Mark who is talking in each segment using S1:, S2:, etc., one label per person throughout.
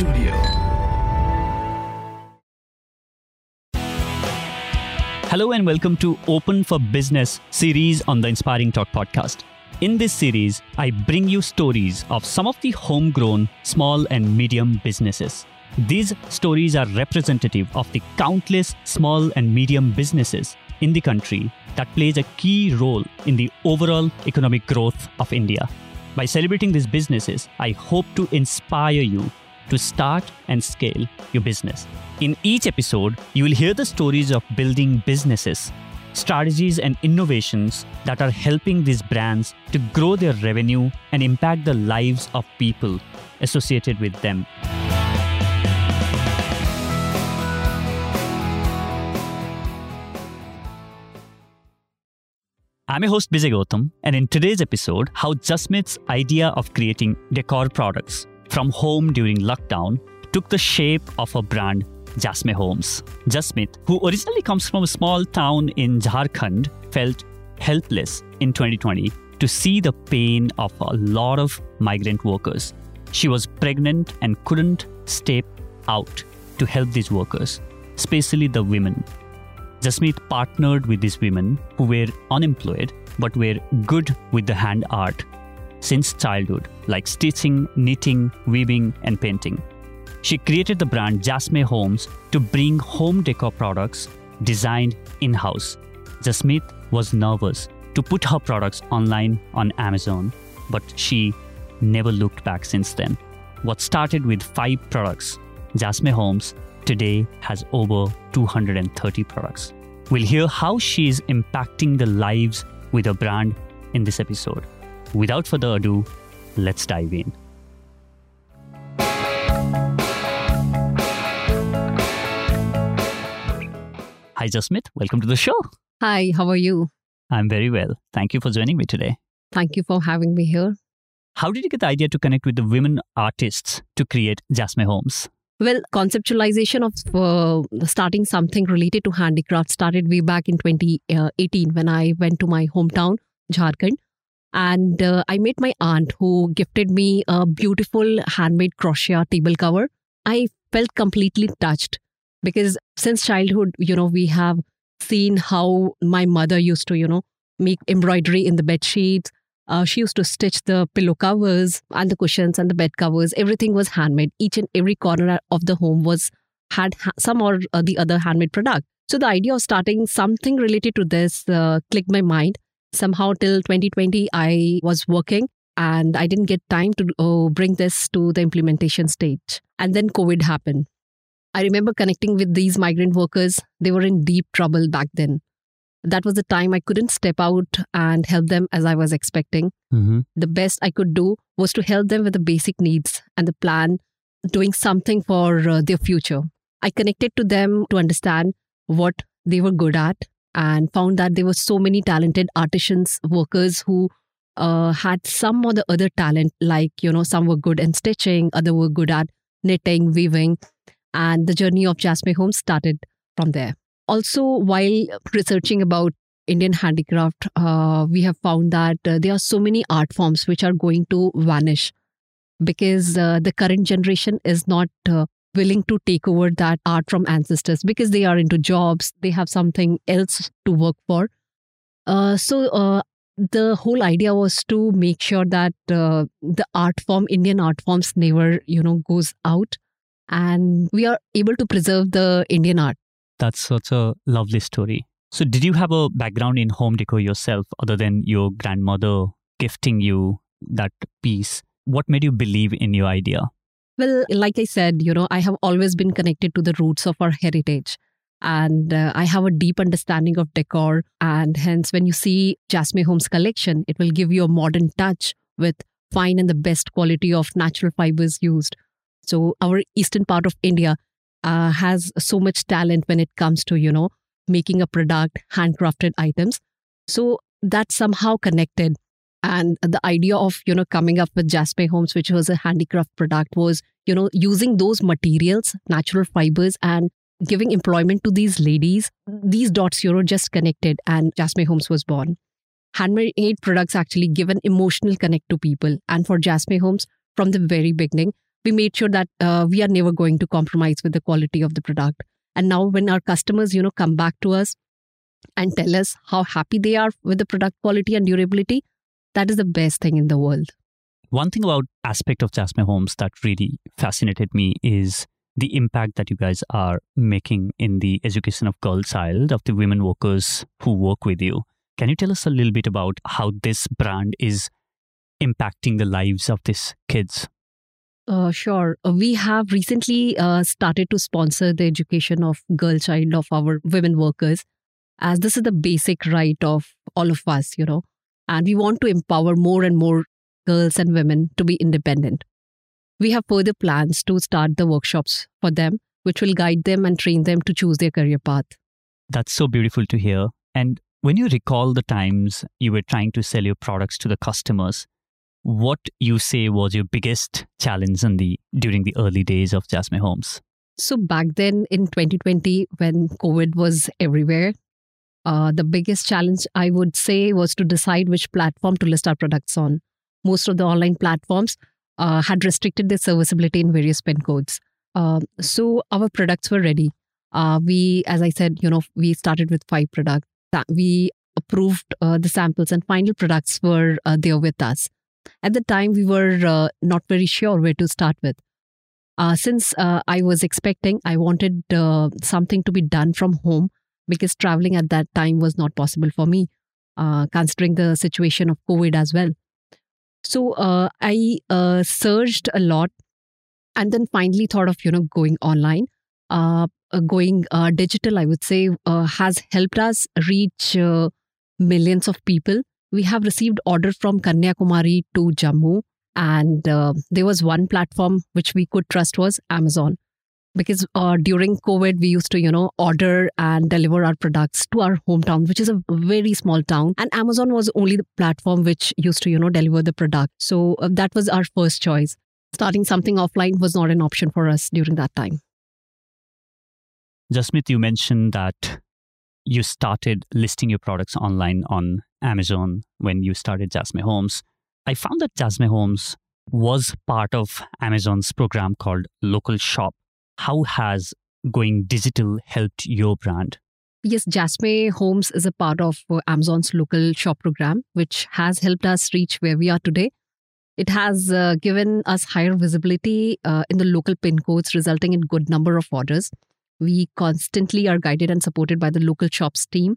S1: Studio.
S2: Hello and welcome to Open for Business series on the Inspiring Talk podcast. In this series, I bring you stories of some of the homegrown small and medium businesses. These stories are representative of the countless small and medium businesses in the country that plays a key role in the overall economic growth of India. By celebrating these businesses, I hope to inspire you to start and scale your business. In each episode, you will hear the stories of building businesses, strategies, and innovations that are helping these brands to grow their revenue and impact the lives of people associated with them. I'm your host Vijay Gautam, and in today's episode, how Jasmeet's idea of creating decor products from home during lockdown took the shape of a brand, Jasmey Homes. Jasmeet, who originally comes from a small town in Jharkhand, felt helpless in 2020 to see the pain of a lot of migrant workers. She was pregnant and couldn't step out to help these workers, especially the women. Jasmeet partnered with these women who were unemployed but were good with the hand art since childhood, like stitching, knitting, weaving, and painting. She created the brand Jasmey Homes to bring home decor products designed in house. Jasmeet was nervous to put her products online on Amazon, but she never looked back since then. What started with five products, Jasmey Homes today has over 230 products. We'll hear how she is impacting the lives with her brand in this episode. Without further ado, let's dive in. Hi, Jasmeet. Welcome to the show.
S3: Hi, how are you?
S2: I'm very well. Thank you for joining me today.
S3: Thank you for having me here.
S2: How did you get the idea to connect with the women artists to create Jasmey Homes?
S3: Well, conceptualization of uh, starting something related to handicraft started way back in 2018 when I went to my hometown, Jharkhand. And uh, I met my aunt who gifted me a beautiful handmade crochet table cover. I felt completely touched because since childhood, you know, we have seen how my mother used to, you know, make embroidery in the bed sheets. Uh, she used to stitch the pillow covers and the cushions and the bed covers. Everything was handmade. Each and every corner of the home was had ha- some or uh, the other handmade product. So the idea of starting something related to this uh, clicked my mind. Somehow till 2020, I was working and I didn't get time to uh, bring this to the implementation stage. And then COVID happened. I remember connecting with these migrant workers. They were in deep trouble back then. That was the time I couldn't step out and help them as I was expecting.
S2: Mm-hmm.
S3: The best I could do was to help them with the basic needs and the plan, doing something for uh, their future. I connected to them to understand what they were good at and found that there were so many talented artisans, workers who uh, had some or the other talent, like, you know, some were good in stitching, other were good at knitting, weaving. And the journey of Jasmey Homes started from there. Also, while researching about Indian handicraft, uh, we have found that uh, there are so many art forms which are going to vanish because uh, the current generation is not uh, willing to take over that art from ancestors because they are into jobs, they have something else to work for. Uh, so, uh, the whole idea was to make sure that uh, the art form, Indian art forms, never, you know, goes out, and we are able to preserve the Indian art.
S2: That's such a lovely story. So, did you have a background in home decor yourself, other than your grandmother gifting you that piece? What made you believe in your idea?
S3: Well, like I said, you know, I have always been connected to the roots of our heritage. And uh, I have a deep understanding of decor. And hence, when you see Jasmey Homes collection, it will give you a modern touch with fine and the best quality of natural fibers used. So, our eastern part of India uh, has so much talent when it comes to, you know, making a product, handcrafted items. So, that's somehow connected. And the idea of, you know, coming up with Jasmey Homes, which was a handicraft product, was, you know, using those materials, natural fibers, and giving employment to these ladies. These dots, you know, just connected, and Jasmey Homes was born. Handmade products actually give an emotional connect to people. And for Jasmey Homes, from the very beginning, we made sure that uh, we are never going to compromise with the quality of the product. And now, when our customers, you know, come back to us and tell us how happy they are with the product quality and durability, that is the best thing in the world.
S2: One thing about aspect of Jasmey Homes that really fascinated me is the impact that you guys are making in the education of girl child of the women workers who work with you. Can you tell us a little bit about how this brand is impacting the lives of these kids?
S3: Uh, sure. Uh, we have recently uh, started to sponsor the education of girl child of our women workers, as this is the basic right of all of us, you know. And we want to empower more and more girls and women to be independent. We have further plans to start the workshops for them, which will guide them and train them to choose their career path.
S2: That's so beautiful to hear. And when you recall the times you were trying to sell your products to the customers, what you say was your biggest challenge in the during the early days of Jasmey Homes?
S3: So back then in 2020, when COVID was everywhere, uh, the biggest challenge I would say was to decide which platform to list our products on. Most of the online platforms uh, had restricted their serviceability in various pin codes. Uh, so our products were ready. Uh, we, as I said, you know, we started with five products we approved uh, the samples and final products were uh, there with us. At the time, we were not very sure where to start with. Since I was expecting, I wanted something to be done from home because traveling at that time was not possible for me, considering the situation of COVID as well. So I searched a lot and then finally thought of, you know, going online uh, uh, going uh, digital, I would say, uh, has helped us reach uh, millions of people. We have received orders from Kanyakumari to Jammu, and uh, there was one platform which we could trust was Amazon, because uh, during COVID we used to, you know, order and deliver our products to our hometown, which is a very small town, and Amazon was only the platform which used to, you know, deliver the product. So uh, that was our first choice. Starting something offline was not an option for us during that time.
S2: Jasmeet, you mentioned that you started listing your products online on Amazon when you started Jasmey Homes. I found that Jasmey Homes was part of Amazon's program called Local Shop. How has going digital helped your brand?
S3: Yes, Jasmey Homes is a part of uh, Amazon's local shop program, which has helped us reach where we are today. It has uh, given us higher visibility uh, in the local pin codes, resulting in good number of orders. We constantly are guided and supported by the local shops team.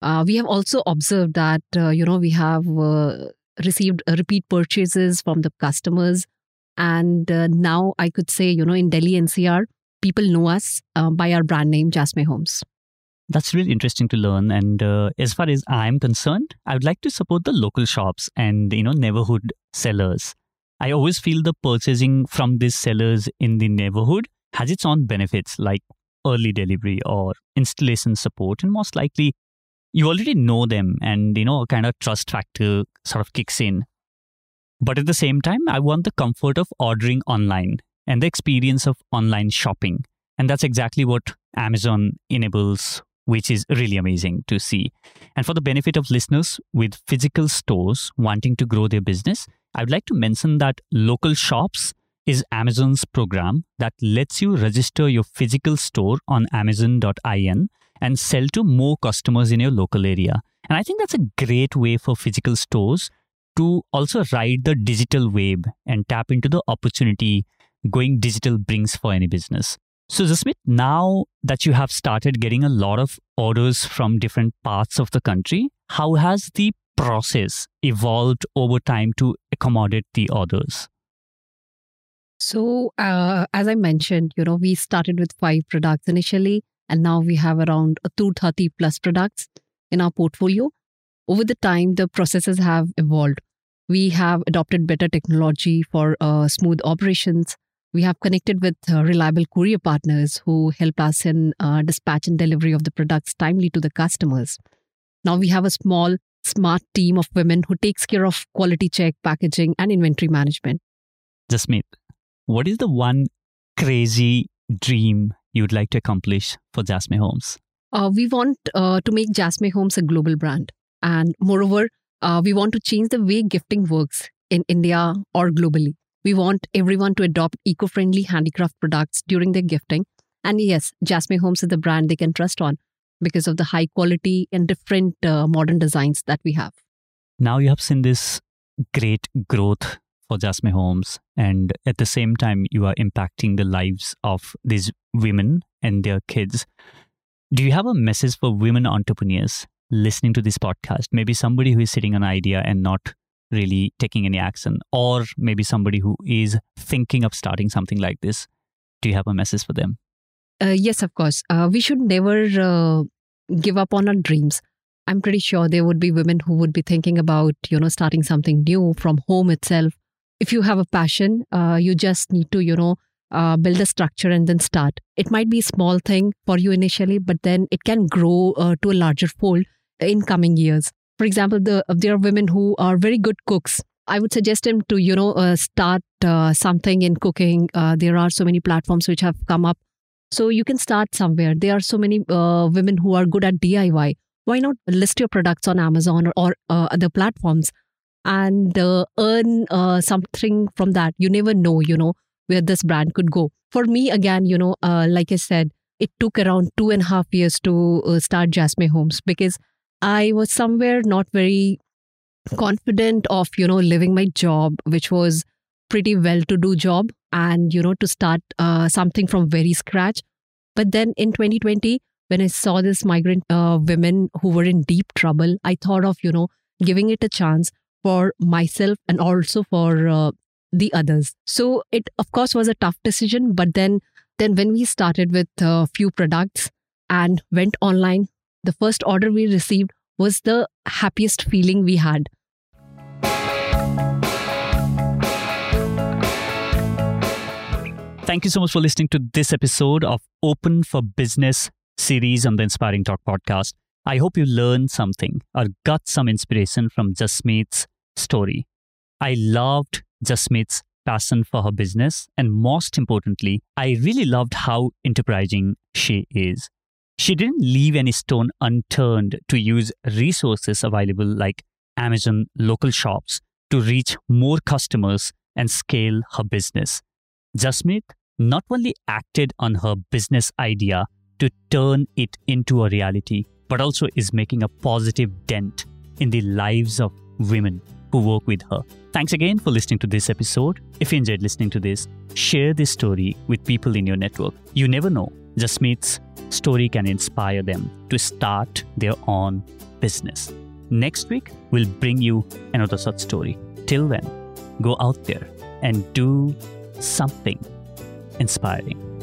S3: Uh, we have also observed that, uh, you know, we have uh, received repeat purchases from the customers. And uh, now I could say, you know, in Delhi NCR, people know us uh, by our brand name, Jasmey Homes.
S2: That's really interesting to learn. And uh, as far as I'm concerned, I would like to support the local shops and, you know, neighborhood sellers. I always feel the purchasing from these sellers in the neighborhood has its own benefits like early delivery or installation support and most likely you already know them and you know a kind of trust factor sort of kicks in but at the same time i want the comfort of ordering online and the experience of online shopping and that's exactly what amazon enables which is really amazing to see and for the benefit of listeners with physical stores wanting to grow their business i would like to mention that local shops is Amazon's program that lets you register your physical store on Amazon.in and sell to more customers in your local area. And I think that's a great way for physical stores to also ride the digital wave and tap into the opportunity going digital brings for any business. So, Jasmeet, now that you have started getting a lot of orders from different parts of the country, how has the process evolved over time to accommodate the orders?
S3: So, uh, as I mentioned, you know, we started with five products initially, and now we have around 230 plus products in our portfolio. Over the time, the processes have evolved. We have adopted better technology for uh, smooth operations. We have connected with uh, reliable courier partners who help us in uh, dispatch and delivery of the products timely to the customers. Now we have a small, smart team of women who takes care of quality check, packaging, and inventory management.
S2: Jasmeet, what is the one crazy dream you'd like to accomplish for Jasmey Homes?
S3: Uh, we want uh, to make Jasmey Homes a global brand. And moreover, uh, we want to change the way gifting works in India or globally. We want everyone to adopt eco friendly handicraft products during their gifting. And yes, Jasmey Homes is the brand they can trust on because of the high quality and different uh, modern designs that we have.
S2: Now you have seen this great growth for Jasmey Homes, and at the same time, you are impacting the lives of these women and their kids. Do you have a message for women entrepreneurs listening to this podcast? Maybe somebody who is sitting on an idea and not really taking any action, or maybe somebody who is thinking of starting something like this. Do you have a message for them?
S3: Uh, yes, of course. Uh, we should never uh, give up on our dreams. I'm pretty sure there would be women who would be thinking about, you know, starting something new from home itself. If you have a passion, uh, you just need to, you know, uh, build a structure and then start. It might be a small thing for you initially, but then it can grow uh, to a larger fold in coming years. For example, the, there are women who are very good cooks. I would suggest them to, you know, uh, start uh, something in cooking. Uh, there are so many platforms which have come up. So you can start somewhere. There are so many women who are good at DIY why not list your products on Amazon or, or uh, other platforms and uh, earn uh, something from that? You never know, you know, where this brand could go. For me, again, you know, uh, like I said, it took around two and a half years to uh, start Jasmey Homes because I was somewhere not very confident of, you know, living my job, which was pretty well to do job and, you know, to start uh, something from very scratch. But then in 2020, when I saw this migrant uh, women who were in deep trouble, I thought of, you know, giving it a chance for myself and also for uh, the others. So it, of course, was a tough decision. But then, then when we started with a few products and went online, the first order we received was the happiest feeling we had.
S2: Thank you so much for listening to this episode of Open for Business series on the Inspiring Talk podcast. I hope you learned something or got some inspiration from Jasmeet's story. I loved Jasmeet's passion for her business, and most importantly, I really loved how enterprising she is. She didn't leave any stone unturned to use resources available like Amazon local shops to reach more customers and scale her business. Jasmeet not only acted on her business idea to turn it into a reality, but also is making a positive dent in the lives of women who work with her. Thanks again for listening to this episode. If you enjoyed listening to this, share this story with people in your network. You never know, Jasmeet's story can inspire them to start their own business. Next week, we'll bring you another such story. Till then, go out there and do something inspiring.